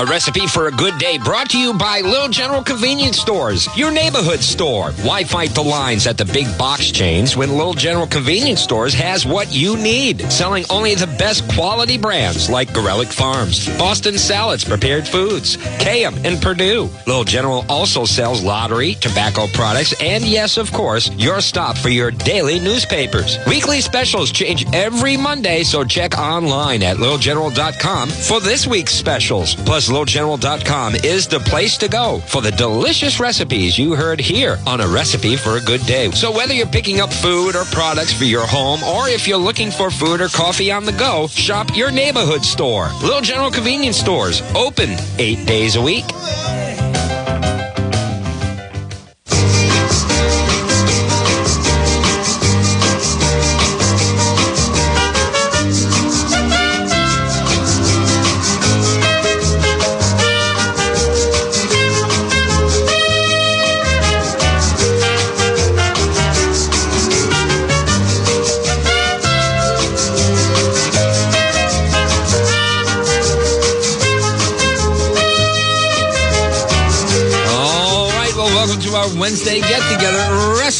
A recipe for a good day brought to you by Little General Convenience Stores, your neighborhood store. Why fight the lines at the big box chains when Little General Convenience Stores has what you need? Selling only the best quality brands like Garelick Farms, Boston Salads, Prepared Foods, Kayem, and Perdue. Little General also sells lottery, tobacco products, and yes, of course, your stop for your daily newspapers. Weekly specials change every Monday, so check online at littlegeneral.com for this week's specials. Plus, littlegeneral.com is the place to go for the delicious recipes you heard here on A Recipe for a Good Day. So whether you're picking up food or products for your home, or if you're looking for food or coffee on the go, shop your neighborhood store. Little General Convenience Stores, open eight days a week.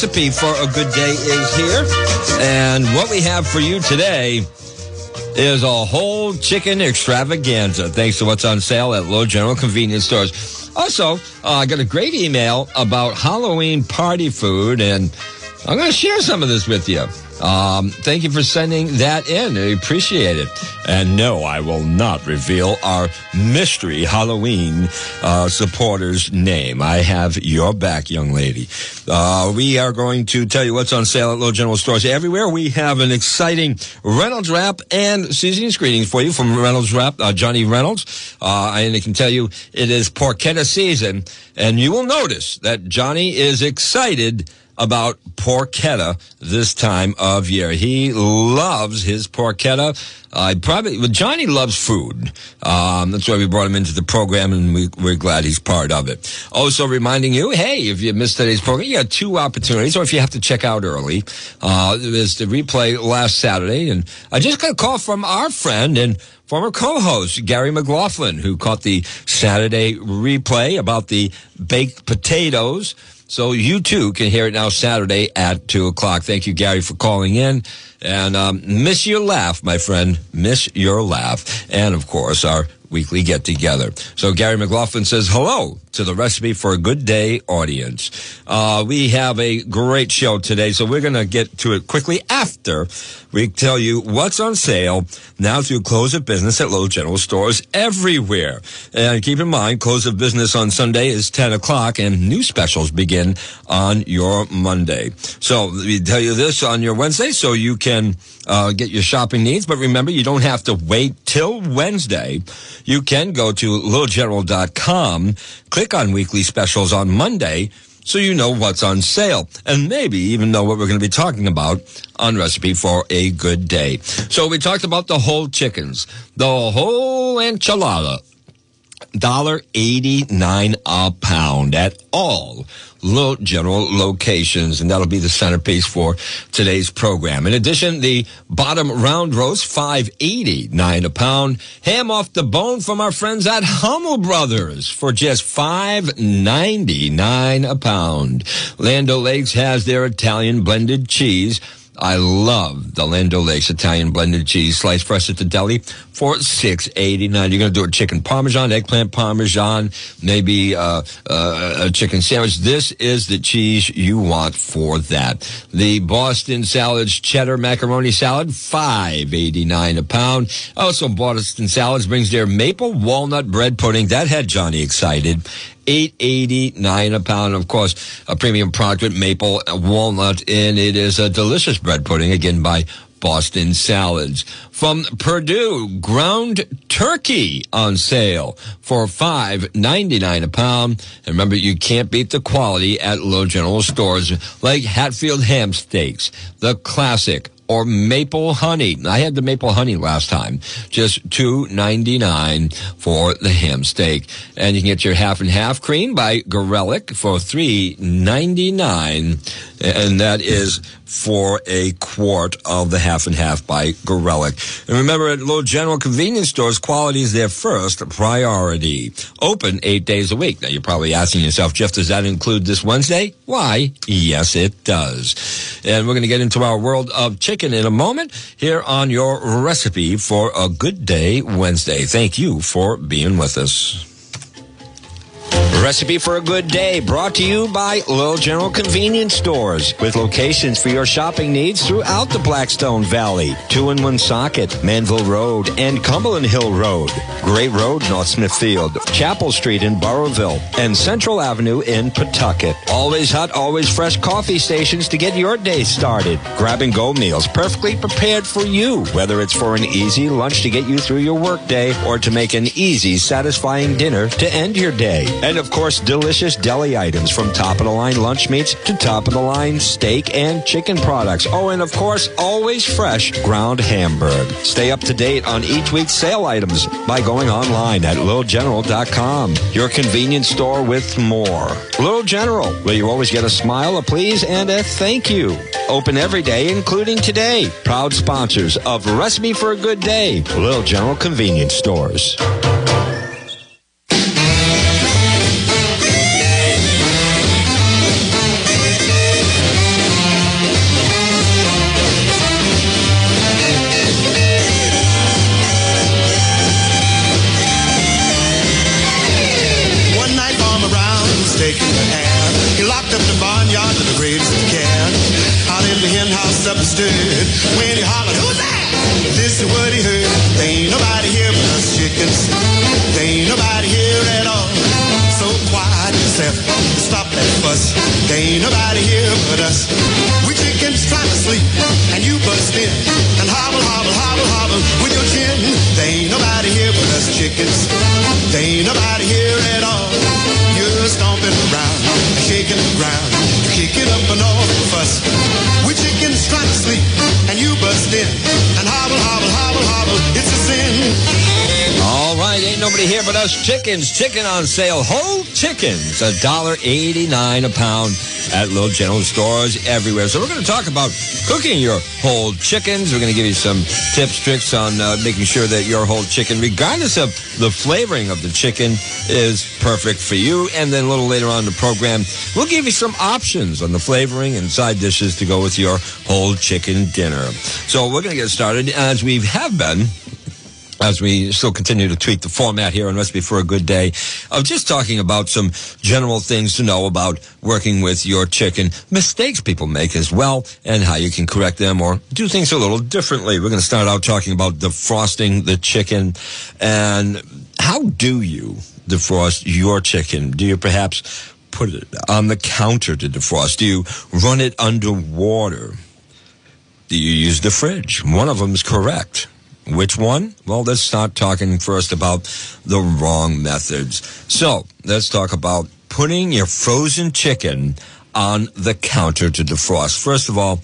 Recipe for a good day is here. And what we have for you today is a whole chicken extravaganza, thanks to what's on sale at Low General Convenience Stores. Also, uh, I got a great email about Halloween party food, and I'm going to share some of this with you. Um, thank you for sending that in. I appreciate it. And no, I will not reveal our mystery Halloween uh, supporter's name. I have your back, young lady. Uh, we are going to tell you what's on sale at Low General Stores everywhere. We have an exciting Reynolds wrap and seasoning screenings for you from Reynolds wrap, uh, Johnny Reynolds. Uh, and I can tell you it is porchetta season. And you will notice that Johnny is excited about porchetta this time of year. He loves his porchetta. I probably, well, Johnny loves food. Um, that's why we brought him into the program and we, we're glad he's part of it. Also reminding you, hey, if you missed today's program, you got two opportunities or if you have to check out early, uh, there's the replay last Saturday. And I just got a call from our friend and former co-host Gary McLaughlin, who caught the Saturday replay about the baked potatoes. So you too can hear it now Saturday at two o'clock. Thank you, Gary, for calling in. And um, miss your laugh, my friend. Miss your laugh. And of course, our weekly get together. So Gary McLaughlin says hello to the recipe for a good day audience. Uh, we have a great show today, so we're going to get to it quickly after we tell you what's on sale now through close of business at Low General Stores everywhere. And keep in mind, close of business on Sunday is 10 o'clock and new specials begin on your Monday. So we tell you this on your Wednesday so you can uh, get your shopping needs. But remember, you don't have to wait till Wednesday. You can go to littlegeneral.com, click on weekly specials on Monday so you know what's on sale and maybe even know what we're going to be talking about on recipe for a good day. So we talked about the whole chickens, the whole enchilada, dollar eighty nine a pound at all Low General locations, and that'll be the centerpiece for today's program. In addition, the bottom round roast five eighty nine a pound, ham off the bone from our friends at Hummel Brothers for just five ninety nine a pound. Land O'Lakes has their Italian blended cheese. I love the Land O'Lakes Italian blended cheese sliced fresh at the deli for six eighty nine. You're going to do a chicken parmesan, eggplant parmesan, maybe uh, uh, a chicken sandwich. This is the cheese you want for that. The Boston Salads cheddar macaroni salad five eighty nine a pound. Also, Boston Salads brings their maple walnut bread pudding that had Johnny excited eight eighty nine a pound. Of course, a premium product with maple uh, walnut and it is a delicious bread pudding again by Boston Salads. From Perdue, ground turkey on sale for five ninety nine a pound. And remember, you can't beat the quality at low general stores like Hatfield ham steaks, the classic or maple honey. I had the maple honey last time. Just two ninety nine for the ham steak. And you can get your half and half cream by Garelick for three ninety nine. And that is for a quart of the half and half by Garelick. And remember, at Little General Convenience Stores, quality is their first priority. Open eight days a week. Now, you're probably asking yourself, Jeff, does that include this Wednesday? Why? Yes, it does. And we're going to get into our world of chicken in a moment here on your recipe for a good day Wednesday. Thank you for being with us. Recipe for a good day brought to you by Little General Convenience Stores with locations for your shopping needs throughout the Blackstone Valley. Two in Woonsocket, Manville Road, and Cumberland Hill Road. Great Road, North Smithfield, Chapel Street in Burrillville, and Central Avenue in Pawtucket. Always hot, always fresh coffee stations to get your day started. Grab and go meals perfectly prepared for you, whether it's for an easy lunch to get you through your workday or to make an easy, satisfying dinner to end your day. And of course, delicious deli items from top of the line lunch meats to top of the line steak and chicken products. Oh, and of course, always fresh ground hamburg. Stay up to date on each week's sale items by going online at littlegeneral.com. Your convenience store with more. Little General, where you always get a smile, a please, and a thank you. Open every day, including today. Proud sponsors of Recipe for a Good Day, Little General Convenience Stores. Was taking hand. He locked up the barnyard with the greatest care. Out in the hen house up and stood. When he hollered, who's that? This is what he heard. They ain't nobody here but us chickens. They ain't nobody here at all. So quiet yourself. Stop that fuss. They ain't nobody here but us. We chickens trying to sleep. And you bust in. And hobble, hobble, hobble, hobble with your chin. They ain't nobody here but us chickens. They ain't nobody here nobody here but us chickens. Chicken on sale. Whole chickens, a dollar eighty-nine a pound at Little General stores everywhere. So we're going to talk about cooking your whole chickens. We're going to give you some tips, tricks on uh, making sure that your whole chicken, regardless of the flavoring of the chicken, is perfect for you. And then a little later on in the program, we'll give you some options on the flavoring and side dishes to go with your whole chicken dinner. So we're going to get started as we have been as we still continue to tweak the format here on Recipe for a Good Day, of just talking about some general things to know about working with your chicken, mistakes people make as well, and how you can correct them or do things a little differently. We're going to start out talking about defrosting the chicken and how do you defrost your chicken? Do you perhaps put it on the counter to defrost? Do you run it underwater? Do you use the fridge? One of them is correct. Which one? Well, let's start talking first about the wrong methods. So, let's talk about putting your frozen chicken on the counter to defrost. First of all,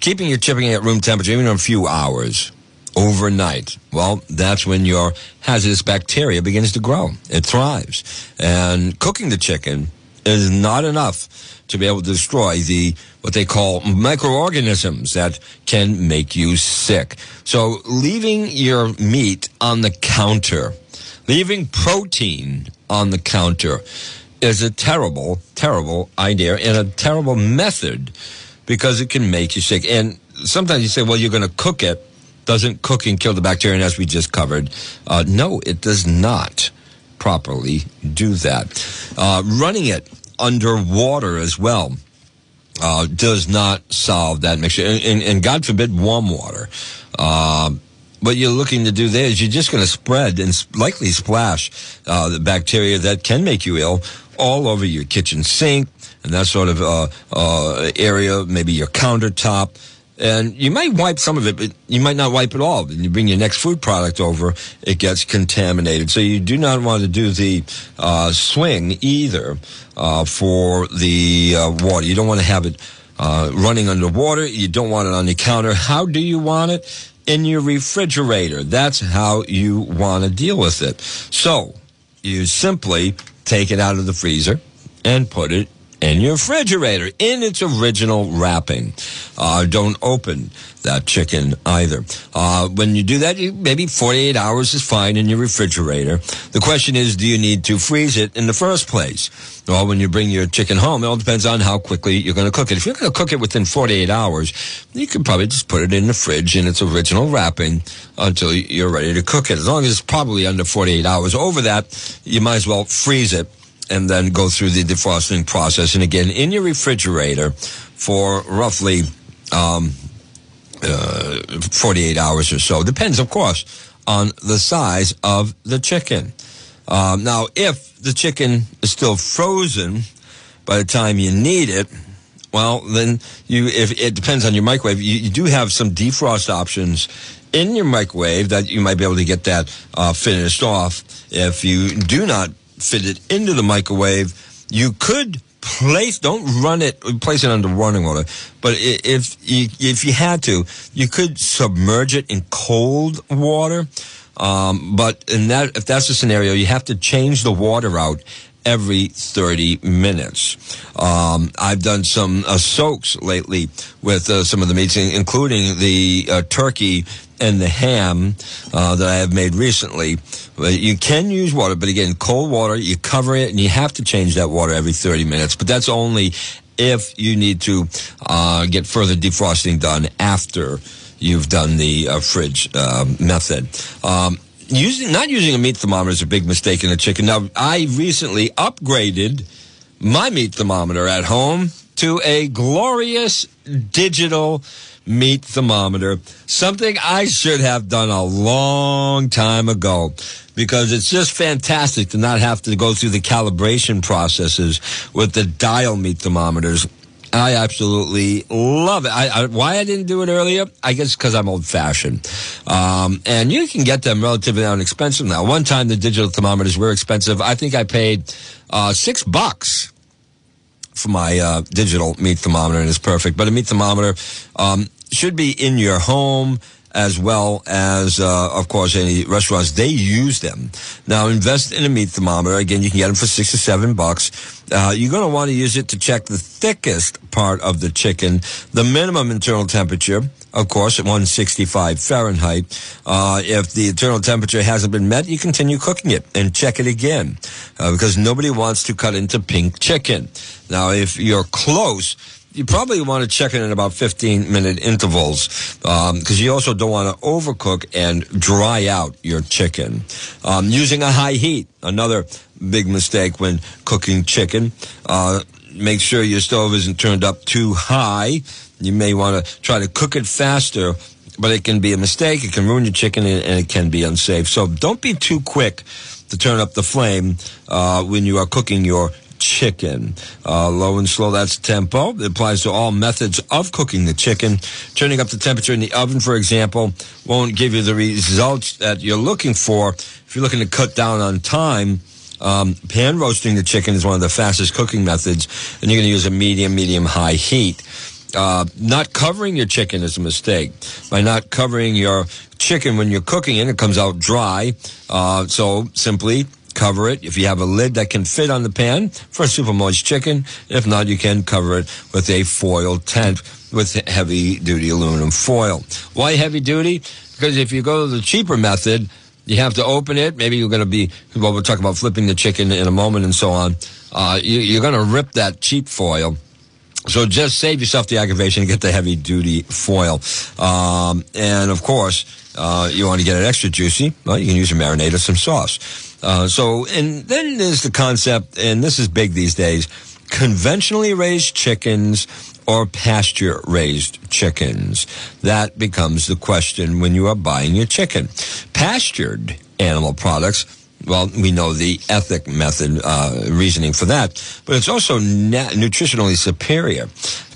keeping your chicken at room temperature even a few hours overnight. Well, that's when your hazardous bacteria begins to grow. It thrives. And cooking the chicken is not enough to be able to destroy the what they call microorganisms that can make you sick. So leaving your meat on the counter, leaving protein on the counter is a terrible, terrible idea and a terrible method because it can make you sick. And sometimes you say, well, you're going to cook it. Doesn't cooking kill the bacteria? And as we just covered, uh, no, it does not properly do that. Uh, running it underwater as well uh, does not solve that mixture. And, and, and God forbid warm water. Uh, what you're looking to do there is you're just going to spread and likely splash uh, the bacteria that can make you ill all over your kitchen sink and that sort of uh, uh, area, maybe your countertop. And you might wipe some of it, but you might not wipe it all. And you bring your next food product over, it gets contaminated. So you do not want to do the uh, swing either uh, for the uh, water. You don't want to have it uh, running underwater. You don't want it on the counter. How do you want it? In your refrigerator. That's how you want to deal with it. So you simply take it out of the freezer and put it in your refrigerator in its original wrapping. Uh, don't open that chicken either. Uh, when you do that, you, maybe 48 hours is fine in your refrigerator. The question is, do you need to freeze it in the first place? Well, when you bring your chicken home, it all depends on how quickly you're going to cook it. If you're going to cook it within 48 hours, you can probably just put it in the fridge in its original wrapping until you're ready to cook it. As long as it's probably under 48 hours. Over that, you might as well freeze it and then go through the defrosting process. And again, in your refrigerator for roughly um, uh, 48 hours or so. Depends, of course, on the size of the chicken. Um, now, if the chicken is still frozen by the time you need it, well, then you, if it depends on your microwave, you, you do have some defrost options in your microwave that you might be able to get that uh, finished off. If you do not fit it into the microwave, you could place don't run it place it under running water but if you if you had to you could submerge it in cold water. Um, but in that if that's the scenario you have to change the water out every 30 minutes. Um, I've done some uh, soaks lately with uh, some of the meats, including the uh, turkey and the ham uh, that I have made recently. You can use water, but again, cold water, you cover it and you have to change that water every 30 minutes. But that's only if you need to uh, get further defrosting done after you've done the uh, fridge method. Um, using not using a meat thermometer is a big mistake in a chicken. Now, I recently upgraded my meat thermometer at home to a glorious digital meat thermometer, something I should have done a long time ago because it's just fantastic to not have to go through the calibration processes with the dial meat thermometers. I absolutely love it. I, I, why I didn't do it earlier? I guess because I'm old fashioned. Um, and you can get them relatively inexpensive now. One time the digital thermometers were expensive. I think I paid uh, six bucks for my uh, digital meat thermometer, and it's perfect. But a meat thermometer um, should be in your home as well as, uh, of course, any restaurants. They use them. Now, invest in a meat thermometer. Again, you can get them for six or seven bucks. Uh, you're going to want to use it to check the thickest part of the chicken, the minimum internal temperature, of course, at 165 Fahrenheit. Uh, if the internal temperature hasn't been met, you continue cooking it and check it again uh, because nobody wants to cut into pink chicken. Now, if you're close, you probably want to check it in about 15 minute intervals because um, you also don't want to overcook and dry out your chicken. Um, using a high heat, another big mistake when cooking chicken. Uh, make sure your stove isn't turned up too high. You may want to try to cook it faster, but it can be a mistake. It can ruin your chicken and, it can be unsafe. So don't be too quick to turn up the flame uh, when you are cooking your chicken. Uh, low and slow, that's tempo. It applies to all methods of cooking the chicken. Turning up the temperature in the oven, for example, won't give you the results that you're looking for. If you're looking to cut down on time, um, pan roasting the chicken is one of the fastest cooking methods, and you're going to use a medium, medium high heat. Uh, not covering your chicken is a mistake. By not covering your chicken when you're cooking it, it comes out dry. Uh, so simply cover it. If you have a lid that can fit on the pan for super moist chicken, if not, you can cover it with a foil tent with heavy duty aluminum foil. Why heavy duty? Because if you go the cheaper method, you have to open it. Maybe you're going to be, well, we'll talk about flipping the chicken in a moment and so on. Uh, you, are going to rip that cheap foil. So just save yourself the aggravation and get the heavy duty foil. Um, and of course, uh, you want to get it extra juicy. Well, you can use a marinade or some sauce. Uh, so, and then there's the concept, and this is big these days, conventionally raised chickens or pasture raised chickens? That becomes the question when you are buying your chicken. Pastured animal products well, we know the ethic method uh, reasoning for that, but it's also na- nutritionally superior.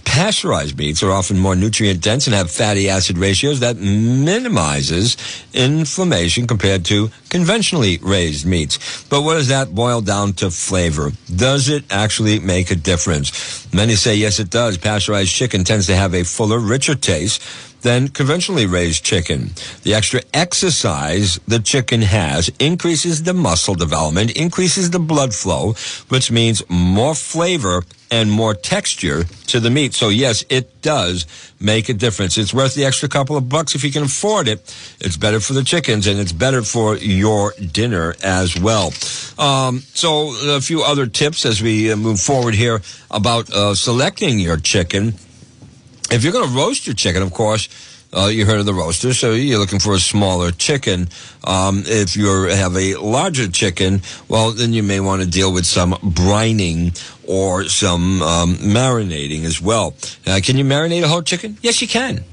Pasteurized meats are often more nutrient dense and have fatty acid ratios that minimizes inflammation compared to conventionally raised meats. But what does that boil down to flavor? Does it actually make a difference? Many say yes, it does. Pasteurized chicken tends to have a fuller, richer taste than conventionally raised chicken. The extra exercise the chicken has increases the muscle development, increases the blood flow, which means more flavor and more texture to the meat. So yes, it does make a difference. It's worth the extra couple of bucks if you can afford it. It's better for the chickens and it's better for your dinner as well. Um, so a few other tips as we uh, move forward here about uh, selecting your chicken. If you're going to roast your chicken, of course, uh, you heard of the roaster, so you're looking for a smaller chicken. Um, if you have a larger chicken, well, then you may want to deal with some brining or some um, marinating as well. Uh, can you marinate a whole chicken? Yes, you can.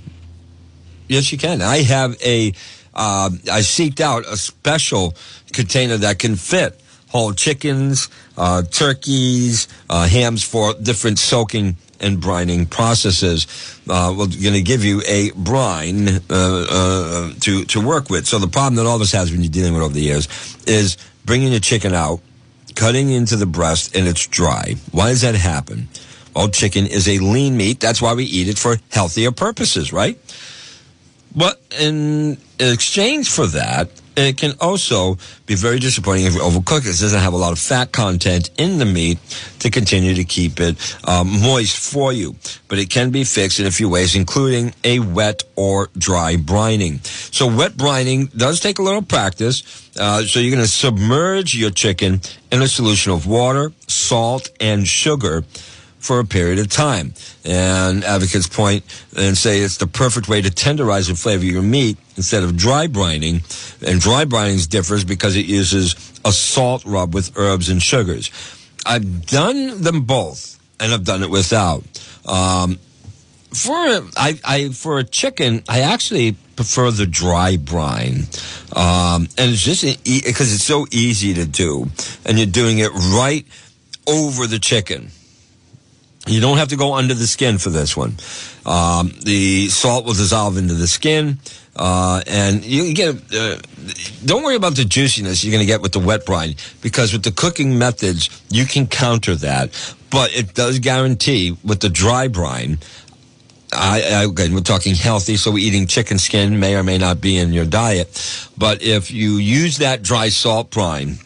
Yes, you can. I have a. Uh, I seeked out a special container that can fit whole chickens, uh, turkeys, uh, hams for different soaking and brining processes. Uh, we're going to give you a brine uh, uh, to to work with. So the problem that all of us has when you're dealing with over the years is bringing your chicken out, cutting into the breast, and it's dry. Why does that happen? Well, chicken is a lean meat. That's why we eat it for healthier purposes, right? But in exchange for that, it can also be very disappointing if you overcook it. It doesn't have a lot of fat content in the meat to continue to keep it um, moist for you. But it can be fixed in a few ways, including a wet or dry brining. So wet brining does take a little practice. Uh, so you're going to submerge your chicken in a solution of water, salt, and sugar for a period of time. And advocates point and say it's the perfect way to tenderize and flavor your meat instead of dry brining. And dry brining differs because it uses a salt rub with herbs and sugars. I've done them both, and I've done it without. Um, for I, for a chicken, I actually prefer the dry brine, um, and it's just because it's so easy to do, and you're doing it right over the chicken. You don't have to go under the skin for this one. Um, the salt will dissolve into the skin, uh, and you get. Uh, don't worry about the juiciness you're going to get with the wet brine because with the cooking methods you can counter that. But it does guarantee with the dry brine. I, I, again, we're talking healthy, so we're eating chicken skin may or may not be in your diet. But if you use that dry salt brine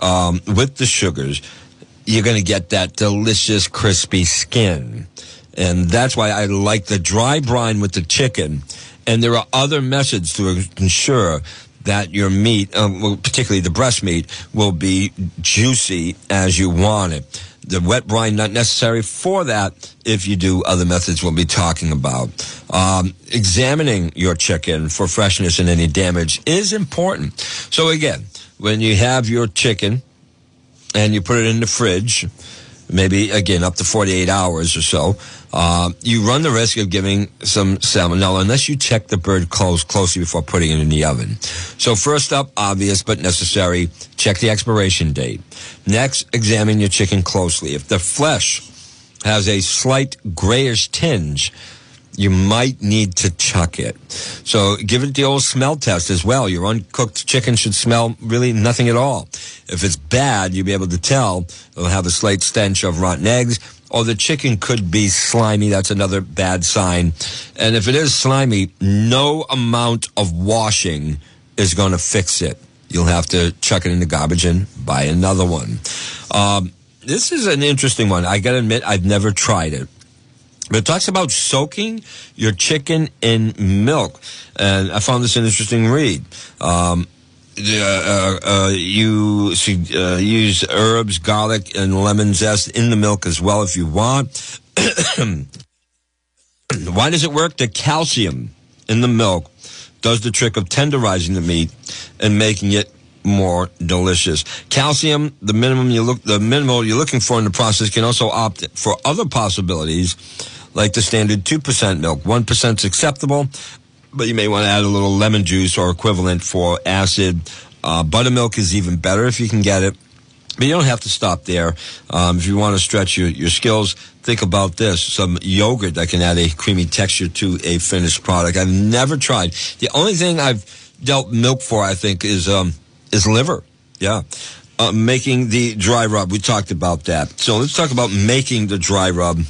um, with the sugars, you're going to get that delicious crispy skin. And that's why I like the dry brine with the chicken. And there are other methods to ensure that your meat, um, particularly the breast meat, will be juicy as you want it. The wet brine not necessary for that if you do other methods we'll be talking about. Um, examining your chicken for freshness and any damage is important. So again, when you have your chicken, and you put it in the fridge, maybe again up to 48 hours or so, uh, you run the risk of giving some salmonella unless you check the bird close closely before putting it in the oven. So first up, obvious but necessary, check the expiration date. Next, examine your chicken closely. If the flesh has a slight grayish tinge, you might need to chuck it. So give it the old smell test as well. Your uncooked chicken should smell really nothing at all. If it's bad, you'll be able to tell. It'll have a slight stench of rotten eggs. Or the chicken could be slimy. That's another bad sign. And if it is slimy, no amount of washing is going to fix it. You'll have to chuck it in the garbage and buy another one. Um, this is an interesting one. I got to admit, I've never tried it. But it talks about soaking your chicken in milk. And I found this an interesting read. Um, uh, uh, you uh, use herbs, garlic, and lemon zest in the milk as well if you want. Why does it work? The calcium in the milk does the trick of tenderizing the meat and making it more delicious. Calcium, the minimum you look, the minimal you're looking for in the process, can also opt for other possibilities like the standard 2% milk. 1% is acceptable, but you may want to add a little lemon juice or equivalent for acid. Uh, buttermilk is even better if you can get it. But you don't have to stop there. Um, if you want to stretch your, your skills, think about this. Some yogurt that can add a creamy texture to a finished product. I've never tried. The only thing I've dealt milk for, I think, is, um, is liver. Yeah. Uh, making the dry rub. We talked about that. So let's talk about making the dry rub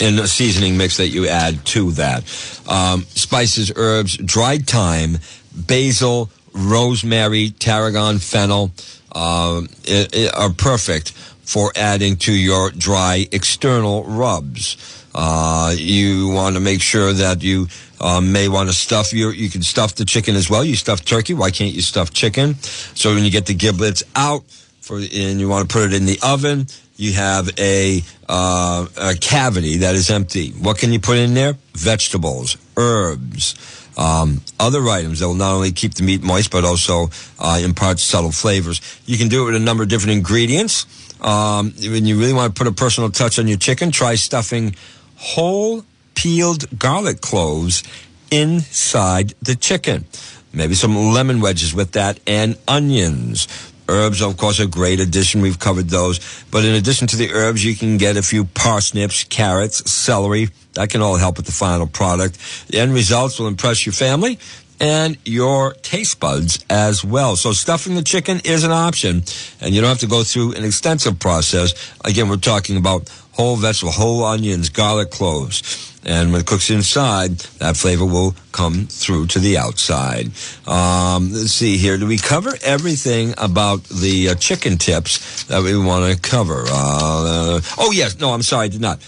in a seasoning mix that you add to that. Um, spices, herbs, dried thyme, basil, rosemary, tarragon, fennel uh, it, it are perfect for adding to your dry external rubs. Uh, you want to make sure that you um, may want to stuff your. You can stuff the chicken as well. You stuff turkey. Why can't you stuff chicken? So when you get the giblets out, for and you want to put it in the oven, you have a, uh, a cavity that is empty. What can you put in there? Vegetables, herbs. Um, other items that will not only keep the meat moist but also uh, impart subtle flavors. You can do it with a number of different ingredients. Um, when you really want to put a personal touch on your chicken, try stuffing whole peeled garlic cloves inside the chicken. Maybe some lemon wedges with that and onions. Herbs, of course, a great addition. We've covered those. But in addition to the herbs, you can get a few parsnips, carrots, celery. That can all help with the final product. The end results will impress your family and your taste buds as well. So stuffing the chicken is an option, and you don't have to go through an extensive process. Again, we're talking about whole vegetable, whole onions, garlic cloves. And when it cooks inside, that flavor will come through to the outside. Um, let's see here. Do we cover everything about the uh, chicken tips that we want to cover? Uh, oh, yes. No, I'm sorry. I did not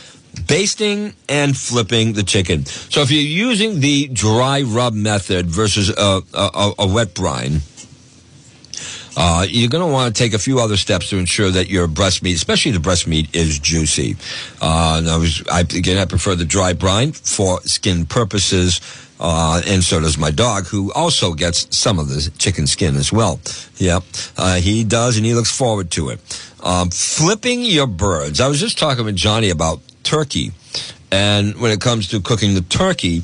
basting and flipping the chicken. So if you're using the dry rub method versus a, a, a wet brine, uh, you're going to want to take a few other steps to ensure that your breast meat, especially the breast meat, is juicy. Uh, I was, I, again, I prefer the dry brine for skin purposes. Uh, and so does my dog, who also gets some of the chicken skin as well. Yep, uh, he does, and he looks forward to it. Um, flipping your birds. I was just talking with Johnny about turkey. And when it comes to cooking the turkey,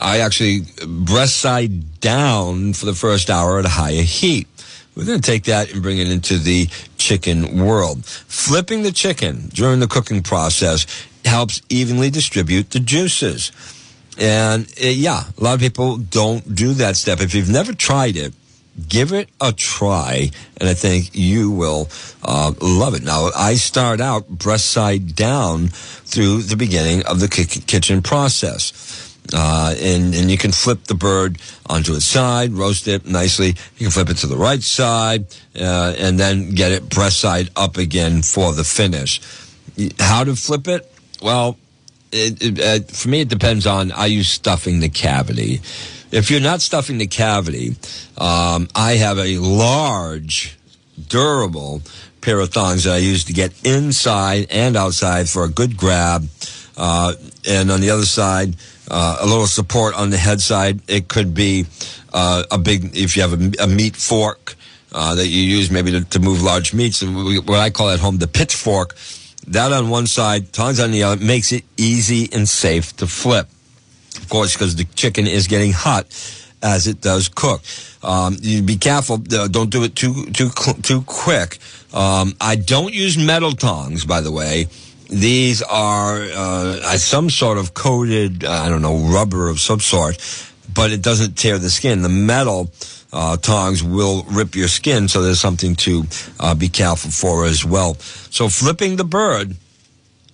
I actually breast side down for the first hour at a higher heat. We're going to take that and bring it into the chicken world. Flipping the chicken during the cooking process helps evenly distribute the juices. And uh, yeah, a lot of people don't do that step. If you've never tried it, give it a try, and I think you will uh, love it. Now, I start out breast side down through the beginning of the kitchen process. Uh, and, and you can flip the bird onto its side, roast it nicely. You can flip it to the right side, uh, and then get it breast side up again for the finish. How to flip it? Well, it, it, uh, for me, it depends on are you stuffing the cavity? If you're not stuffing the cavity, um, I have a large, durable pair of thongs that I use to get inside and outside for a good grab. Uh, and on the other side, uh, a little support on the head side. It could be uh, a big, if you have a, a meat fork uh, that you use maybe to, to, move large meats, what I call at home the pitchfork. That on one side, tongs on the other, makes it easy and safe to flip of course, because the chicken is getting hot as it does cook. Um, you be careful. Uh, don't do it too too too quick. Um, I don't use metal tongs, by the way. These are uh, some sort of coated, uh, I don't know, rubber of some sort, but it doesn't tear the skin. The metal uh, tongs will rip your skin, so there's something to uh, be careful for as well. So flipping the bird,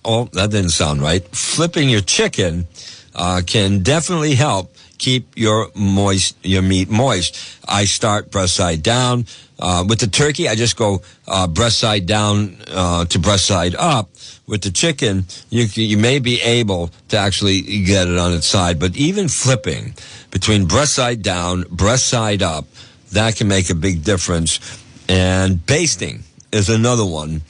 oh, that didn't sound right. Flipping your chicken uh, can definitely help keep your moist your meat moist. I start breast side down. Uh, with the turkey, I just go uh, breast side down uh, to breast side up. With the chicken, you you may be able to actually get it on its side, but even flipping between breast side down, breast side up, that can make a big difference. And basting is another one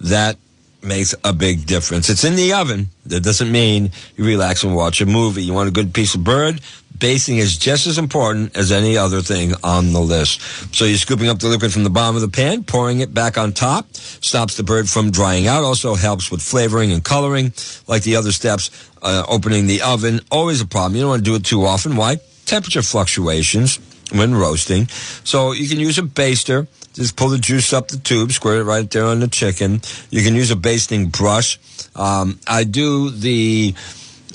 that makes a big difference. It's in the oven. That doesn't mean you relax and watch a movie. You want a good piece of bird? Basting is just as important as any other thing on the list. So you're scooping up the liquid from the bottom of the pan, pouring it back on top, stops the bird from drying out, also helps with flavoring and coloring. Like the other steps, uh, opening the oven, always a problem. You don't want to do it too often. Why? Temperature fluctuations when roasting. So you can use a baster just pull the juice up the tube, squirt it right there on the chicken. You can use a basting brush. Um, I do the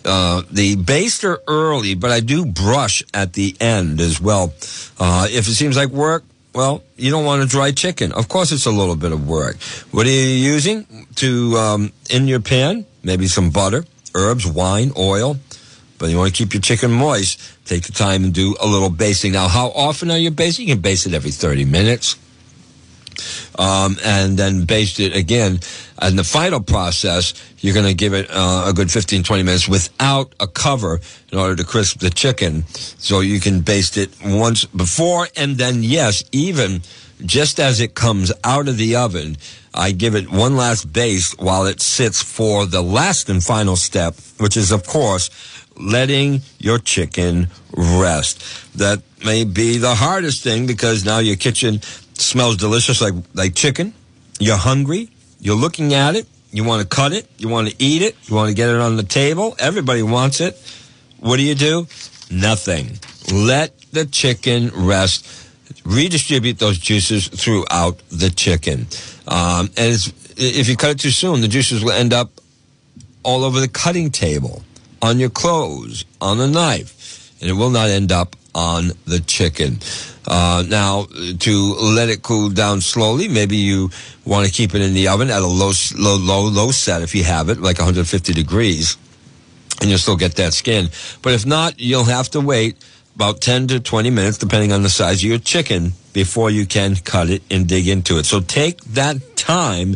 uh, the baster early, but I do brush at the end as well. Uh, if it seems like work, well, you don't want a dry chicken. Of course, it's a little bit of work. What are you using to um, in your pan? Maybe some butter, herbs, wine, oil. But you want to keep your chicken moist. Take the time and do a little basting. Now, how often are you basting? You can baste it every 30 minutes. Um, and then baste it again. And the final process, you're going to give it uh, a good 15, 20 minutes without a cover in order to crisp the chicken. So you can baste it once before and then, yes, even just as it comes out of the oven, I give it one last baste while it sits for the last and final step, which is, of course, letting your chicken rest. That may be the hardest thing because now your kitchen smells delicious like, like chicken. You're hungry. You're looking at it. You want to cut it. You want to eat it. You want to get it on the table. Everybody wants it. What do you do? Nothing. Let the chicken rest. Redistribute those juices throughout the chicken. Um, and if you cut it too soon, the juices will end up all over the cutting table, on your clothes, on the knife, and it will not end up on the chicken. Uh, now, to let it cool down slowly, maybe you want to keep it in the oven at a low, low, low, low set if you have it, like 150 degrees, and you'll still get that skin. But if not, you'll have to wait about 10 to 20 minutes, depending on the size of your chicken, before you can cut it and dig into it. So take that time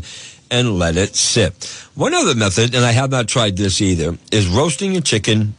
and let it sit. One other method, and I have not tried this either, is roasting your chicken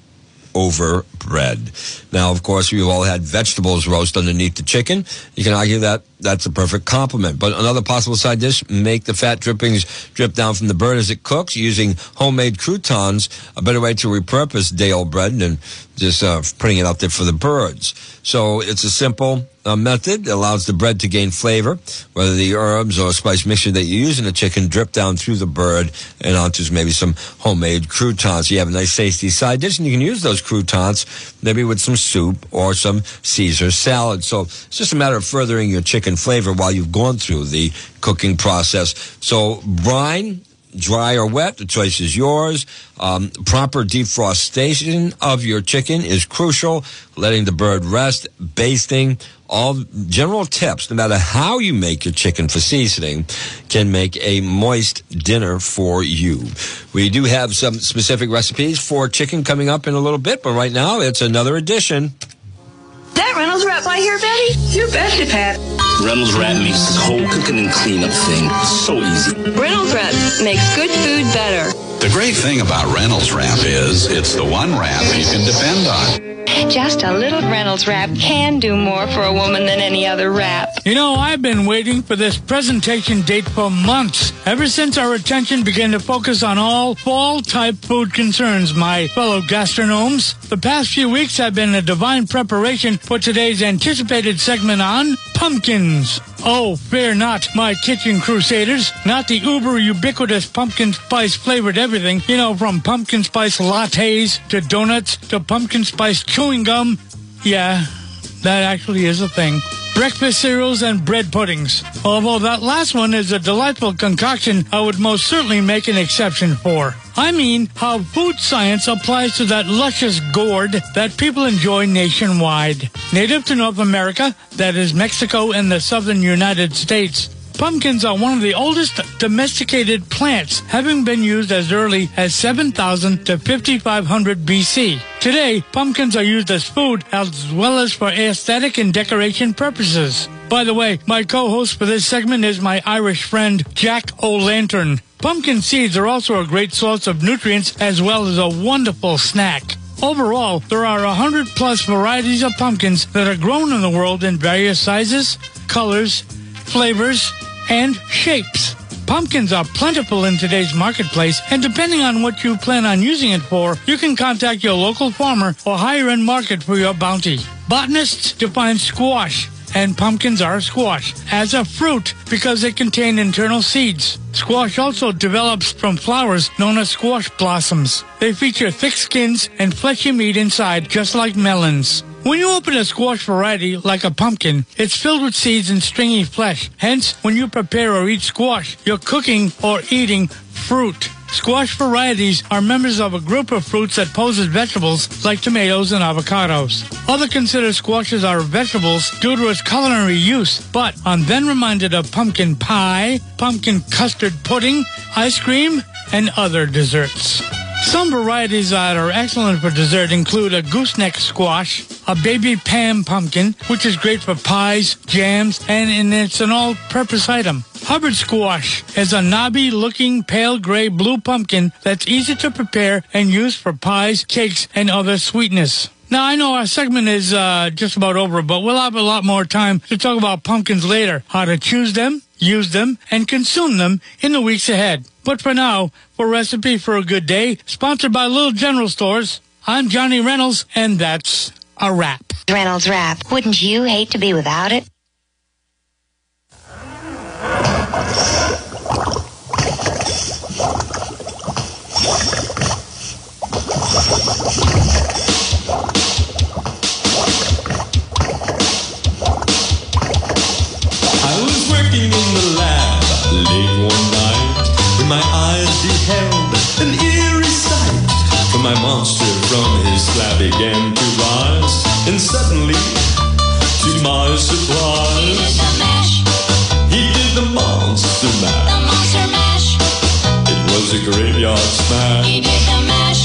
over bread. Now, of course, we've all had vegetables roast underneath the chicken. You can argue that that's a perfect complement. But another possible side dish, make the fat drippings drip down from the bird as it cooks using homemade croutons, a better way to repurpose day old bread than just uh, putting it out there for the birds. So it's a simple uh, method. It allows the bread to gain flavor, whether the herbs or spice mixture that you use in the chicken drip down through the bird and onto maybe some homemade croutons. You have a nice tasty side dish and you can use those croutons maybe with some soup or some Caesar salad. So it's just a matter of furthering your chicken flavor while you've gone through the cooking process. So brine, dry or wet, the choice is yours. Um, proper defrostation of your chicken is crucial. Letting the bird rest, basting, all general tips, no matter how you make your chicken for seasoning, can make a moist dinner for you. We do have some specific recipes for chicken coming up in a little bit, but right now it's another edition. That Reynolds wrap I hear, Betty? You betcha, Pat. Reynolds wrap makes this whole cooking and cleanup thing so easy. Reynolds wrap makes good food better. The great thing about Reynolds wrap is it's the one wrap you can depend on. Just a little Reynolds wrap can do more for a woman than any other wrap. You know, I've been waiting for this presentation date for months. Ever since our attention began to focus on all fall type food concerns, my fellow gastronomes. The past few weeks have been a divine preparation for today's anticipated segment on pumpkins. Oh, fear not, my kitchen crusaders. Not the uber ubiquitous pumpkin spice flavored everything. You know, from pumpkin spice lattes to donuts to pumpkin spice chewing gum. Yeah, that actually is a thing. Breakfast cereals and bread puddings. Although that last one is a delightful concoction, I would most certainly make an exception for. I mean how food science applies to that luscious gourd that people enjoy nationwide. Native to North America, that is Mexico and the southern United States, Pumpkins are one of the oldest domesticated plants, having been used as early as 7000 to 5500 BC. Today, pumpkins are used as food as well as for aesthetic and decoration purposes. By the way, my co-host for this segment is my Irish friend, Jack O'Lantern. Pumpkin seeds are also a great source of nutrients as well as a wonderful snack. Overall, there are 100 plus varieties of pumpkins that are grown in the world in various sizes, colors, flavors, and shapes. Pumpkins are plentiful in today's marketplace, and depending on what you plan on using it for, you can contact your local farmer or higher end market for your bounty. Botanists define squash, and pumpkins are squash, as a fruit because they contain internal seeds. Squash also develops from flowers known as squash blossoms. They feature thick skins and fleshy meat inside, just like melons. When you open a squash variety, like a pumpkin, it's filled with seeds and stringy flesh. Hence, when you prepare or eat squash, you're cooking or eating fruit. Squash varieties are members of a group of fruits that pose as vegetables like tomatoes and avocados. Other consider squashes are vegetables due to its culinary use, but I'm then reminded of pumpkin pie, pumpkin custard pudding, ice cream, and other desserts. Some varieties that are excellent for dessert include a gooseneck squash, a baby Pam pumpkin, which is great for pies, jams, and, and it's an all-purpose item. Hubbard squash is a knobby-looking pale gray blue pumpkin that's easy to prepare and use for pies, cakes, and other sweetness. Now, I know our segment is uh, just about over, but we'll have a lot more time to talk about pumpkins later, how to choose them, use them, and consume them in the weeks ahead. But for now, for Recipe for a Good Day, sponsored by Little General Stores, I'm Johnny Reynolds, and that's a wrap. Reynolds Wrap. Wouldn't you hate to be without it? My monster from his slab began to rise, and suddenly, to my surprise, he did the monster mash. The monster mash. It was a graveyard smash. He did the mash.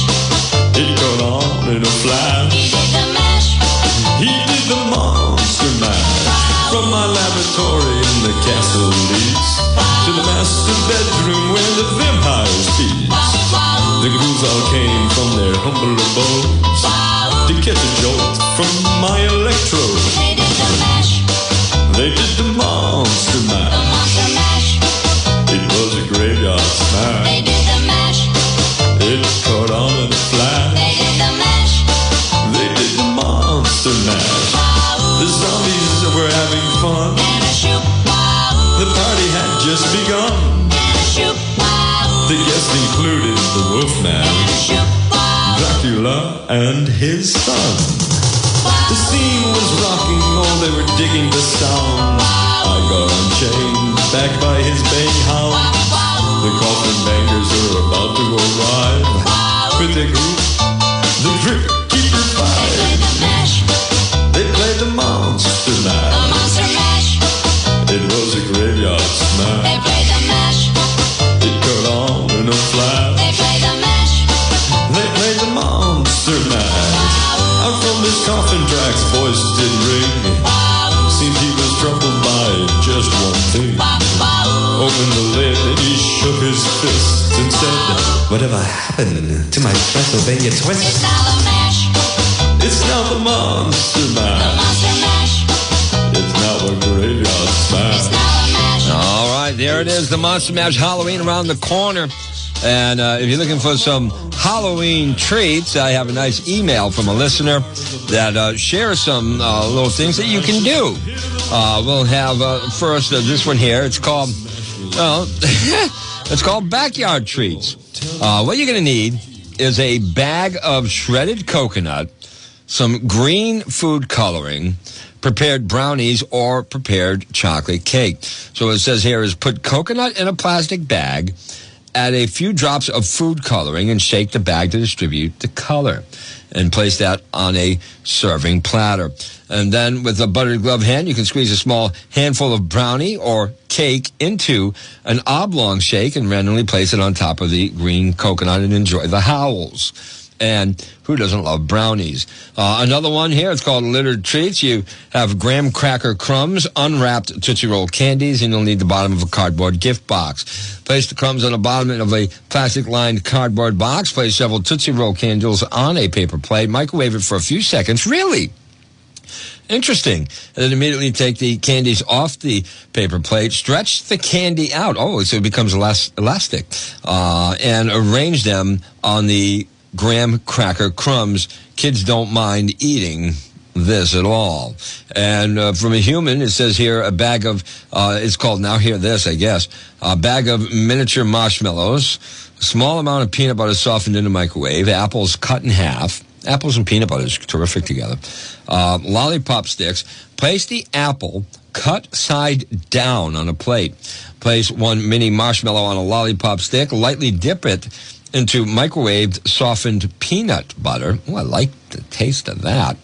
It caught on in a flash. He did the mash. He did the monster mash from my laboratory in the castle leads to the master bedroom where the vampires feast. The ghouls all came humble abodes to catch a jolt from my electrode. His son. The scene was rocking, oh, they were digging the sound. I got unchained, backed by his baying hound. The coffin bangers are about to go live with their group, the Crypt Kicker Five. Whatever happened to my Transylvania twist? It's now the monster mash. It's now a graveyard smash. All right, there it is, the Monster Mash Halloween around the corner. And uh, if you're looking for some Halloween treats, I have a nice email from a listener that uh, shares some uh, little things that you can do. Uh, we'll have uh, first uh, this one here. It's called, well, it's called Backyard Treats. Uh, what you're going to need is a bag of shredded coconut, some green food coloring, prepared brownies, or prepared chocolate cake. So it says here is put coconut in a plastic bag, add a few drops of food coloring, and shake the bag to distribute the color. And place that on a serving platter. And then with a buttered glove hand, you can squeeze a small handful of brownie or cake into an oblong shake and randomly place it on top of the green coconut and enjoy the howls. And who doesn't love brownies? Uh, another one here, it's called Littered Treats. You have graham cracker crumbs, unwrapped Tootsie Roll candies, and you'll need the bottom of a cardboard gift box. Place the crumbs on the bottom of a plastic lined cardboard box. Place several Tootsie Roll candles on a paper plate. Microwave it for a few seconds. Really? Interesting. And then immediately take the candies off the paper plate, stretch the candy out. Oh, so it becomes elas- elastic. Uh, and arrange them on the graham cracker crumbs. Kids don't mind eating this at all. And uh, from a human, it says here a bag of, uh, it's called, now hear this, I guess, a bag of miniature marshmallows, a small amount of peanut butter softened in the microwave, apples cut in half. Apples and peanut butter is terrific together. Uh, lollipop sticks. Place the apple cut side down on a plate. Place one mini marshmallow on a lollipop stick. Lightly dip it into microwaved softened peanut butter. Oh, I like the taste of that.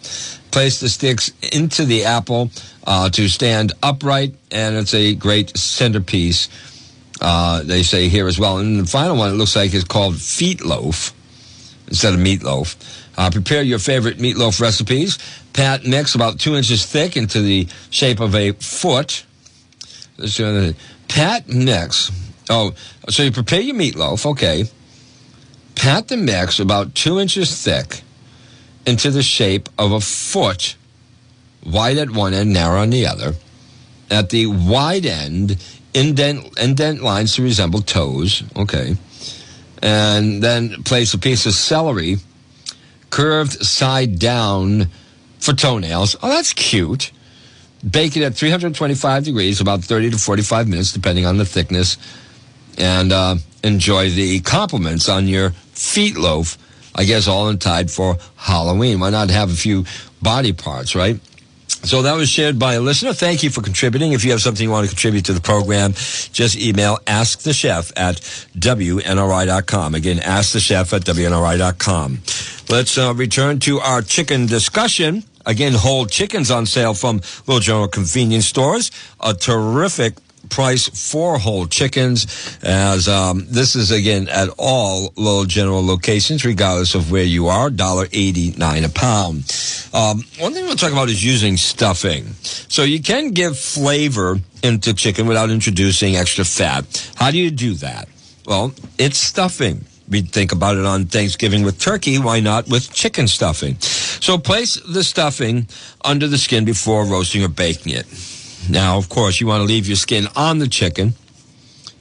Place the sticks into the apple uh, to stand upright, and it's a great centerpiece. Uh, they say here as well. And the final one, it looks like, is called feet loaf. instead of meatloaf. Uh, prepare your favorite meatloaf recipes. Pat mix about two inches thick into the shape of a foot. Pat mix. Oh, so you prepare your meatloaf, okay. Pat the mix about two inches thick into the shape of a foot, wide at one end, narrow on the other. At the wide end, indent, indent lines to resemble toes, okay. And then place a piece of celery curved side down for toenails. Oh, that's cute. Bake it at 325 degrees, about 30 to 45 minutes, depending on the thickness. And uh, enjoy the compliments on your feet loaf, I guess, all in tide for Halloween. Why not have a few body parts, right? So that was shared by a listener. Thank you for contributing. If you have something you want to contribute to the program, just email askthechef at WNRI.com. Again, askthechef at WNRI.com. Let's uh, return to our chicken discussion. Again, whole chickens on sale from Little General convenience stores. A terrific price for whole chickens as um, this is again at all Little General locations, regardless of where you are, $1.89 a pound. Um, one thing we'll talk about is using stuffing. So you can give flavor into chicken without introducing extra fat. How do you do that? Well, it's stuffing. We think about it on Thanksgiving with turkey. Why not with chicken stuffing? So place the stuffing under the skin before roasting or baking it. Now, of course, you want to leave your skin on the chicken.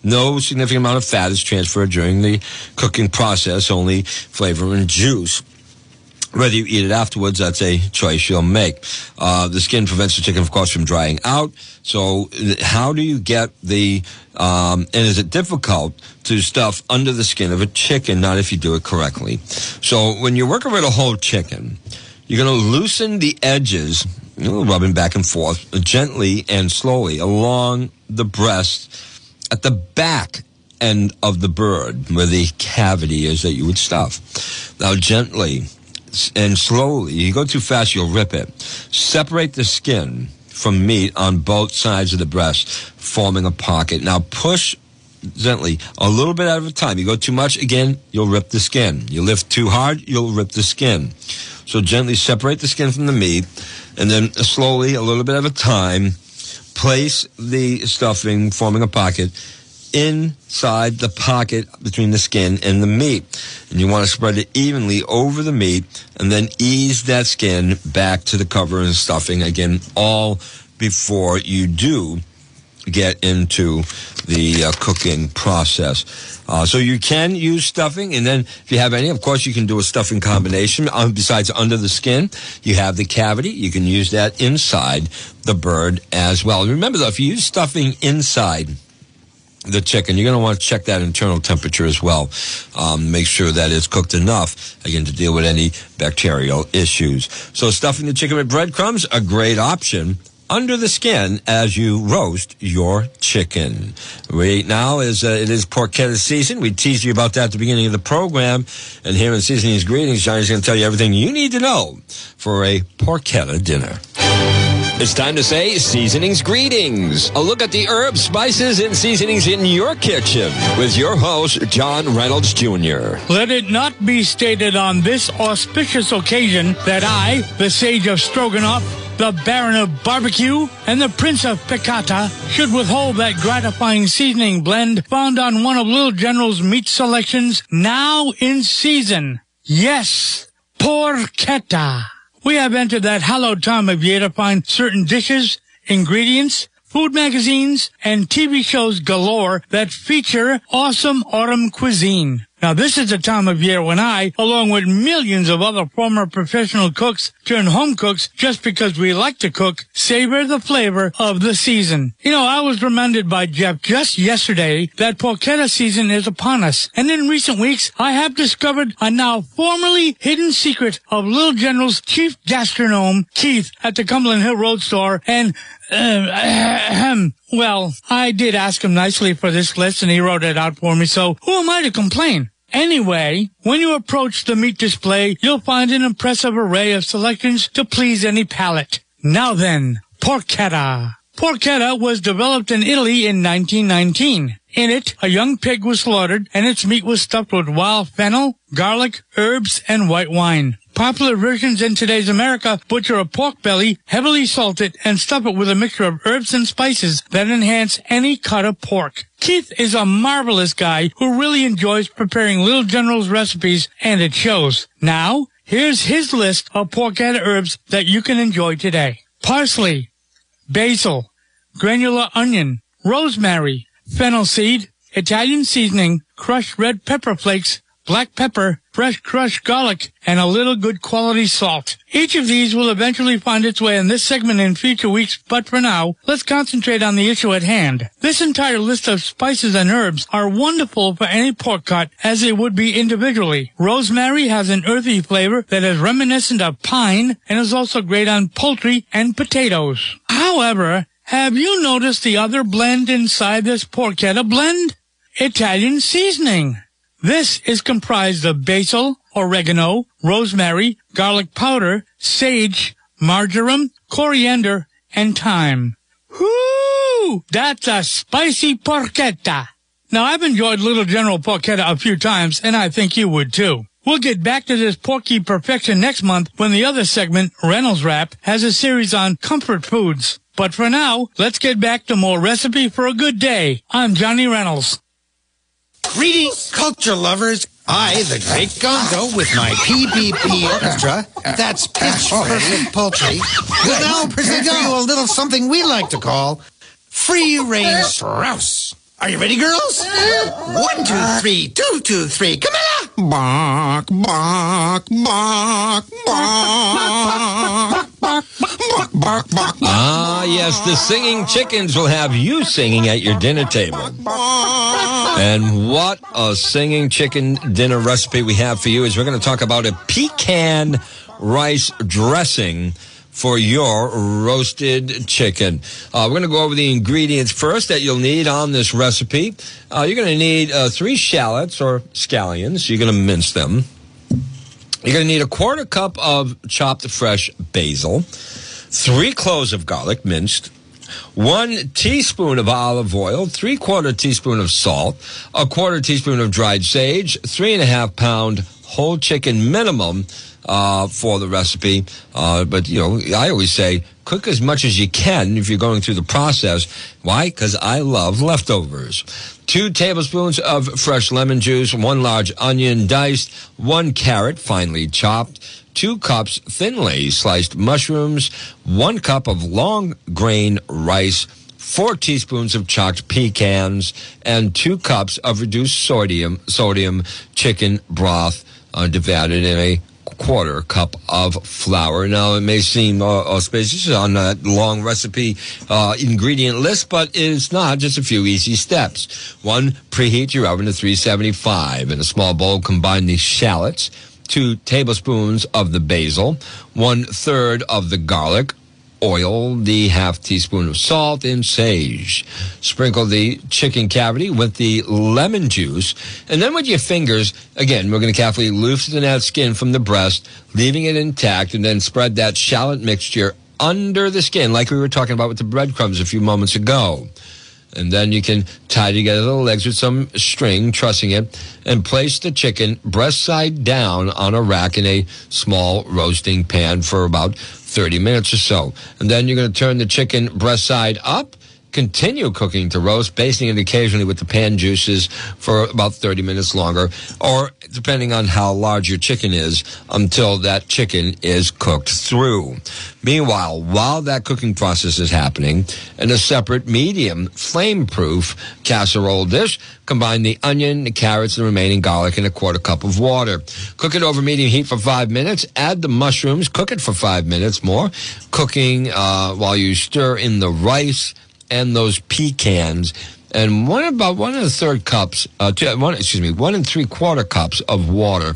No significant amount of fat is transferred during the cooking process, only flavor and juice. Whether you eat it afterwards, that's a choice you'll make. Uh, the skin prevents the chicken, of course, from drying out. So, how do you get the, um, and is it difficult to stuff under the skin of a chicken? Not if you do it correctly. So, when you're working with a whole chicken, you're going to loosen the edges, rubbing back and forth gently and slowly along the breast at the back end of the bird where the cavity is that you would stuff. Now, gently and slowly, you go too fast, you'll rip it. Separate the skin from meat on both sides of the breast, forming a pocket. Now, push gently, a little bit at a time. You go too much, again, you'll rip the skin. You lift too hard, you'll rip the skin. So gently separate the skin from the meat, and then slowly, a little bit at a time, place the stuffing, forming a pocket, inside the pocket between the skin and the meat. And you want to spread it evenly over the meat, and then ease that skin back to the cover and stuffing again, all before you do get into the uh, cooking process. Uh, so you can use stuffing, and then if you have any, of course, you can do a stuffing combination. Um, besides under the skin, you have the cavity. You can use that inside the bird as well. Remember, though, if you use stuffing inside the chicken, you're going to want to check that internal temperature as well. Um, make sure that it's cooked enough, again, to deal with any bacterial issues. So stuffing the chicken with breadcrumbs, a great option under the skin as you roast your chicken. Right now is uh, it is porchetta season. We teased you about that at the beginning of the program, and here in Seasonings Greetings, Johnny's going to tell you everything you need to know for a porchetta dinner. It's time to say seasonings greetings. A look at the herbs, spices, and seasonings in your kitchen with your host, John Reynolds Jr. Let it not be stated on this auspicious occasion that I, the sage of Stroganoff, the Baron of Barbecue, and the Prince of Piccata should withhold that gratifying seasoning blend found on one of Little General's meat selections now in season. Yes, porchetta. We have entered that hallowed time of year to find certain dishes, ingredients, food magazines, and TV shows galore that feature awesome autumn cuisine. Now this is the time of year when I, along with millions of other former professional cooks, turn home cooks just because we like to cook, savor the flavor of the season. You know, I was reminded by Jeff just yesterday that porchetta season is upon us. And in recent weeks, I have discovered a now formerly hidden secret of Little General's chief gastronome, Keith, at the Cumberland Hill Road store. And, uh, well, I did ask him nicely for this list and he wrote it out for me. So who am I to complain? Anyway, when you approach the meat display, you'll find an impressive array of selections to please any palate. Now then, porchetta. Porchetta was developed in Italy in 1919. In it, a young pig was slaughtered and its meat was stuffed with wild fennel, garlic, herbs, and white wine. Popular versions in today's America butcher a pork belly, heavily salt it, and stuff it with a mixture of herbs and spices that enhance any cut of pork. Keith is a marvelous guy who really enjoys preparing Little General's recipes, and it shows. Now, here's his list of pork and herbs that you can enjoy today. Parsley, basil, granular onion, rosemary, fennel seed, Italian seasoning, crushed red pepper flakes, black pepper, fresh crushed garlic, and a little good quality salt. Each of these will eventually find its way in this segment in future weeks, but for now, let's concentrate on the issue at hand. This entire list of spices and herbs are wonderful for any pork cut as they would be individually. Rosemary has an earthy flavor that is reminiscent of pine and is also great on poultry and potatoes. However, have you noticed the other blend inside this porchetta blend? Italian seasoning. This is comprised of basil, oregano, rosemary, garlic powder, sage, marjoram, coriander, and thyme. Whoo! That's a spicy porchetta. Now, I've enjoyed Little General porchetta a few times, and I think you would too. We'll get back to this porky perfection next month when the other segment, Reynolds Wrap, has a series on comfort foods. But for now, let's get back to more Recipe for a Good Day. I'm Johnny Reynolds. Greetings, culture lovers. I, the great Gonzo, with my PPP Orchestra, that's Pitch Perfect Poultry, will now present to you a little something we like to call Free Range Strauss. Are you ready, girls? One, two, three, two, two, three. Camilla! Bark, bark, bark, bark. Bark, bark, bark. Ah, yes, the singing chickens will have you singing at your dinner table. And what a singing chicken dinner recipe we have for you is we're going to talk about a pecan rice dressing for your roasted chicken. Uh, we're going to go over the ingredients first that you'll need on this recipe. Uh, you're going to need uh, three shallots or scallions. You're going to mince them. You're going to need a quarter cup of chopped fresh basil, three cloves of garlic minced, one teaspoon of olive oil, three quarter teaspoon of salt, a quarter teaspoon of dried sage, three and a half pound whole chicken minimum uh, for the recipe. Uh, but, you know, I always say cook as much as you can if you're going through the process. Why? Because I love leftovers. Two tablespoons of fresh lemon juice, one large onion diced, one carrot finely chopped, two cups thinly sliced mushrooms, one cup of long grain rice, four teaspoons of chopped pecans, and two cups of reduced sodium sodium chicken broth uh, divided in a quarter cup of flour. Now, it may seem uh, auspicious on that long recipe uh, ingredient list, but it's not. Just a few easy steps. One, preheat your oven to 375. In a small bowl, combine the shallots, two tablespoons of the basil, one third of the garlic, oil, the half teaspoon of salt, and sage. Sprinkle the chicken cavity with the lemon juice, and then with your fingers, again, we're going to carefully loosen that skin from the breast, leaving it intact, and then spread that shallot mixture under the skin, like we were talking about with the breadcrumbs a few moments ago. And then you can tie together the legs with some string, trussing it, and place the chicken breast side down on a rack in a small roasting pan for about 30 minutes or so. And then you're going to turn the chicken breast side up. Continue cooking to roast, basting it occasionally with the pan juices for about 30 minutes longer, or depending on how large your chicken is, until that chicken is cooked through. Meanwhile, while that cooking process is happening, in a separate medium flame proof casserole dish, combine the onion, the carrots, the remaining garlic in a quarter cup of water. Cook it over medium heat for five minutes. Add the mushrooms. Cook it for five minutes more. Cooking uh, while you stir in the rice and those pecans. And one about one and a third cups, uh, two, one excuse me, one and three quarter cups of water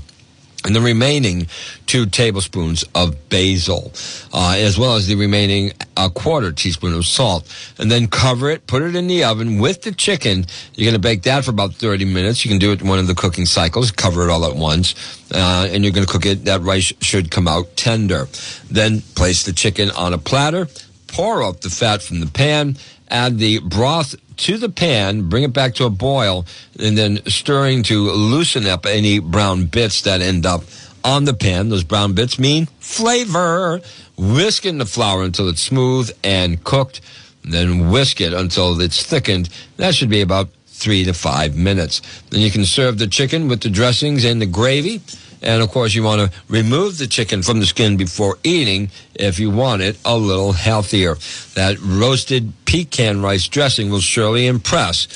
and the remaining two tablespoons of basil, uh, as well as the remaining a quarter teaspoon of salt. And then cover it, put it in the oven with the chicken. You're going to bake that for about 30 minutes. You can do it in one of the cooking cycles, cover it all at once, uh, and you're going to cook it. That rice should come out tender. Then place the chicken on a platter, pour out the fat from the pan, add the broth to the pan, bring it back to a boil, and then stirring to loosen up any brown bits that end up on the pan. Those brown bits mean flavor. Whisk in the flour until it's smooth and cooked. Then whisk it until it's thickened. That should be about three to five minutes. Then you can serve the chicken with the dressings and the gravy. And of course, you want to remove the chicken from the skin before eating if you want it a little healthier. That roasted pecan rice dressing will surely impress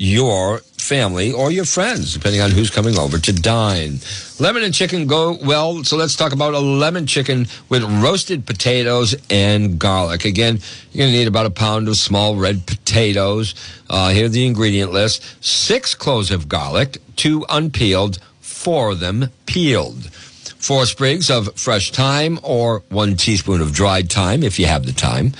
your family or your friends, depending on who's coming over to dine. Lemon and chicken go well, so let's talk about a lemon chicken with roasted potatoes and garlic. Again, you're going to need about a pound of small red potatoes. Uh, here's the ingredient list six cloves of garlic, two unpeeled, four of them peeled. Four sprigs of fresh thyme or one teaspoon of dried thyme if you have the time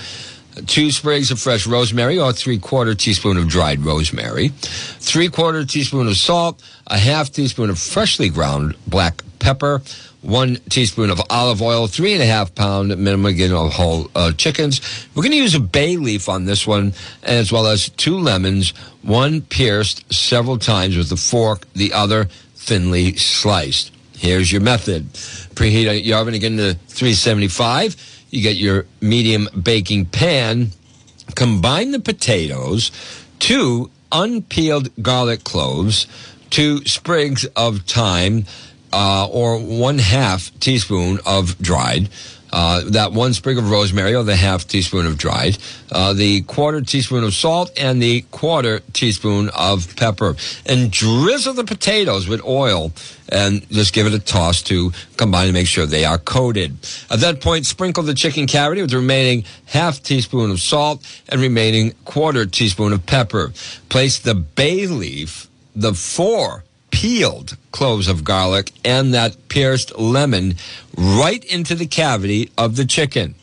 two sprigs of fresh rosemary or three quarter teaspoon of dried rosemary, three quarter teaspoon of salt, a half teaspoon of freshly ground black pepper, one teaspoon of olive oil, three and a half pound minimum again of whole uh, chickens. We're going to use a bay leaf on this one, as well as two lemons, one pierced several times with a fork, the other thinly sliced. Here's your method. Preheat your oven again to 375 you get your medium baking pan. Combine the potatoes, two unpeeled garlic cloves, two sprigs of thyme, uh, or one half teaspoon of dried uh, that one sprig of rosemary or the half teaspoon of dried, uh, the quarter teaspoon of salt, and the quarter teaspoon of pepper. And drizzle the potatoes with oil and just give it a toss to combine to make sure they are coated. At that point, sprinkle the chicken cavity with the remaining half teaspoon of salt and remaining quarter teaspoon of pepper. Place the bay leaf, the four peeled cloves of garlic and that pierced lemon right into the cavity of the chicken.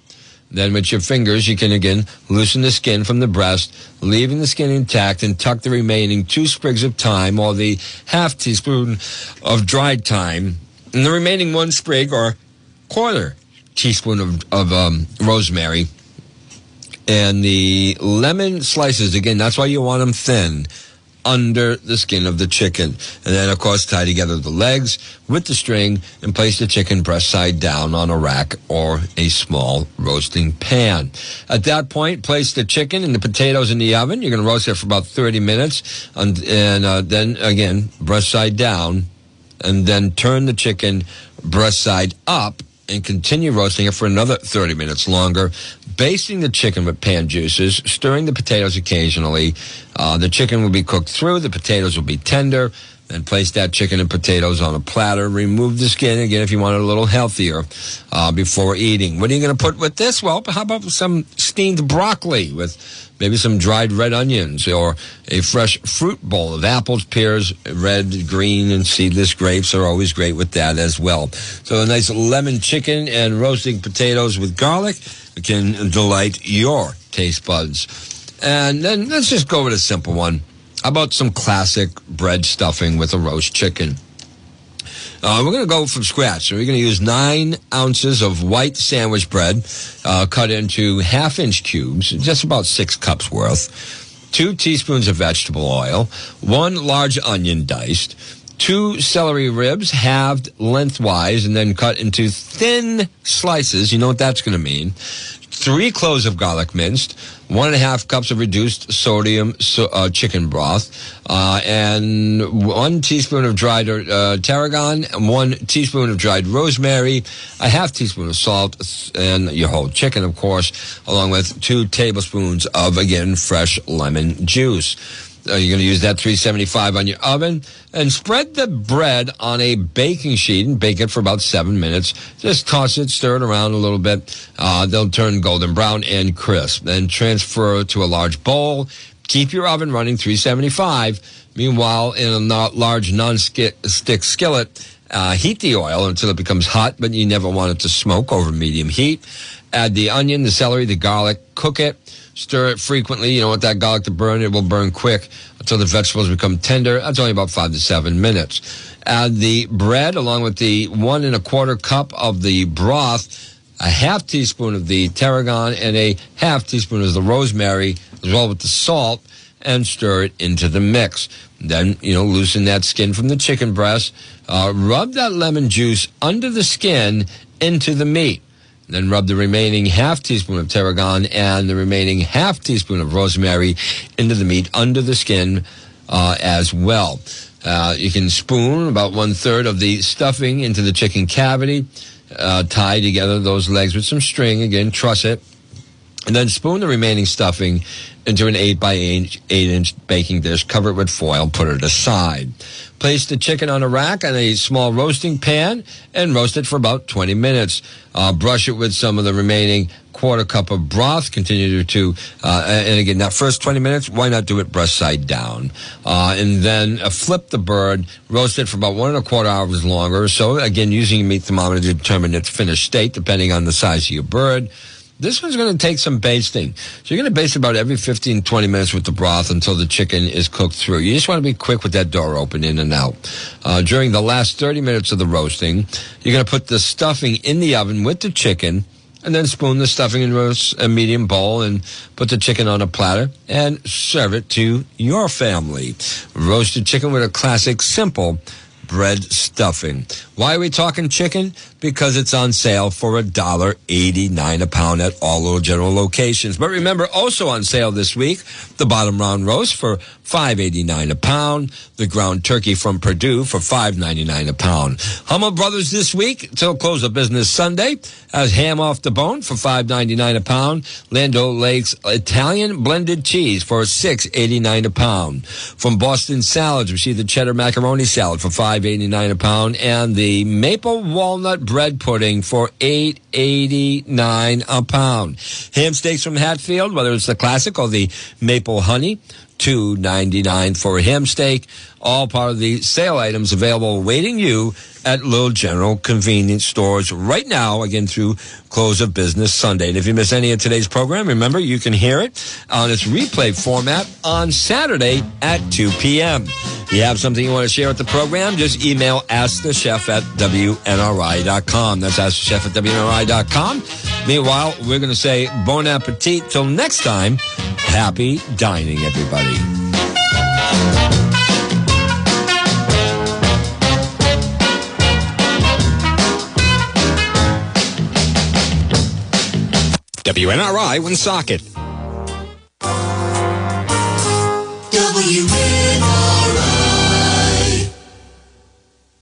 Then with your fingers, you can again loosen the skin from the breast, leaving the skin intact and tuck the remaining two sprigs of thyme or the half teaspoon of dried thyme and the remaining one sprig or quarter teaspoon of, of um, rosemary and the lemon slices. Again, that's why you want them thin under the skin of the chicken. And then, of course, tie together the legs with the string and place the chicken breast side down on a rack or a small roasting pan. At that point, place the chicken and the potatoes in the oven. You're going to roast it for about 30 minutes. And, and uh, then, again, breast side down. And then turn the chicken breast side up and continue roasting it for another 30 minutes longer, basting the chicken with pan juices, stirring the potatoes occasionally. Uh, the chicken will be cooked through, the potatoes will be tender. Then place that chicken and potatoes on a platter. Remove the skin again if you want it a little healthier uh, before eating. What are you going to put with this? Well, how about some steamed broccoli with maybe some dried red onions or a fresh fruit bowl of apples, pears, red, green, and seedless grapes are always great with that as well. So a nice lemon chicken and roasting potatoes with garlic can delight your taste buds. And then let's just go with a simple one. How about some classic bread stuffing with a roast chicken? Uh, we're going to go from scratch. So we're going to use nine ounces of white sandwich bread, uh, cut into half inch cubes, just about six cups worth. Two teaspoons of vegetable oil, one large onion diced, two celery ribs halved lengthwise and then cut into thin slices. You know what that's going to mean three cloves of garlic minced, one and a half cups of reduced sodium so, uh, chicken broth, uh, and one teaspoon of dried uh, tarragon, one teaspoon of dried rosemary, a half teaspoon of salt, and your whole chicken, of course, along with two tablespoons of, again, fresh lemon juice. Uh, you're going to use that 375 on your oven and spread the bread on a baking sheet and bake it for about seven minutes. Just toss it, stir it around a little bit. Uh, they'll turn golden brown and crisp. Then transfer to a large bowl. Keep your oven running 375. Meanwhile, in a large non-stick skillet, uh, heat the oil until it becomes hot, but you never want it to smoke over medium heat. Add the onion, the celery, the garlic, cook it Stir it frequently. You don't want that garlic to burn. It will burn quick until the vegetables become tender. That's only about five to seven minutes. Add the bread along with the one and a quarter cup of the broth, a half teaspoon of the tarragon, and a half teaspoon of the rosemary, as well with the salt and stir it into the mix. Then, you know, loosen that skin from the chicken breast. Uh, rub that lemon juice under the skin into the meat. Then rub the remaining half teaspoon of tarragon and the remaining half teaspoon of rosemary into the meat under the skin uh, as well. Uh, you can spoon about one third of the stuffing into the chicken cavity. Uh, tie together those legs with some string. Again, truss it. And then spoon the remaining stuffing into an 8 by 8, 8 inch baking dish. Cover it with foil. Put it aside. Place the chicken on a rack on a small roasting pan and roast it for about 20 minutes. Uh, brush it with some of the remaining quarter cup of broth. Continue to, uh, and again, that first 20 minutes, why not do it breast side down? Uh, and then uh, flip the bird, roast it for about one and a quarter hours longer. So again, using a meat thermometer to determine its finished state, depending on the size of your bird. This one's going to take some basting. So you're going to baste about every 15, 20 minutes with the broth until the chicken is cooked through. You just want to be quick with that door open in and out. Uh, during the last 30 minutes of the roasting, you're going to put the stuffing in the oven with the chicken and then spoon the stuffing into a medium bowl and put the chicken on a platter and serve it to your family. Roasted chicken with a classic simple bread stuffing. Why are we talking chicken? Because it's on sale for a dollar eighty-nine a pound at all General locations. But remember, also on sale this week, the bottom round roast for five eighty-nine a pound, the ground turkey from Perdue for five ninety-nine a pound. Hummel Brothers this week till close of business Sunday has ham off the bone for five ninety-nine a pound. Land O'Lakes Italian blended cheese for six eighty-nine a pound. From Boston Salads, we see the cheddar macaroni salad for five eighty-nine a pound and the maple walnut bread pudding for eight eighty-nine a pound. Ham steaks from Hatfield, whether it's the classic or the maple honey, two ninety nine for a ham steak. All part of the sale items available awaiting you at Little General convenience stores right now, again through close of business Sunday. And if you miss any of today's program, remember you can hear it on its replay format on Saturday at 2 p.m. If you have something you want to share with the program, just email askthechef at WNRI.com. That's askthechef at WNRI.com. Meanwhile, we're going to say bon appetit. Till next time, happy dining, everybody. WNRI Woonsocket.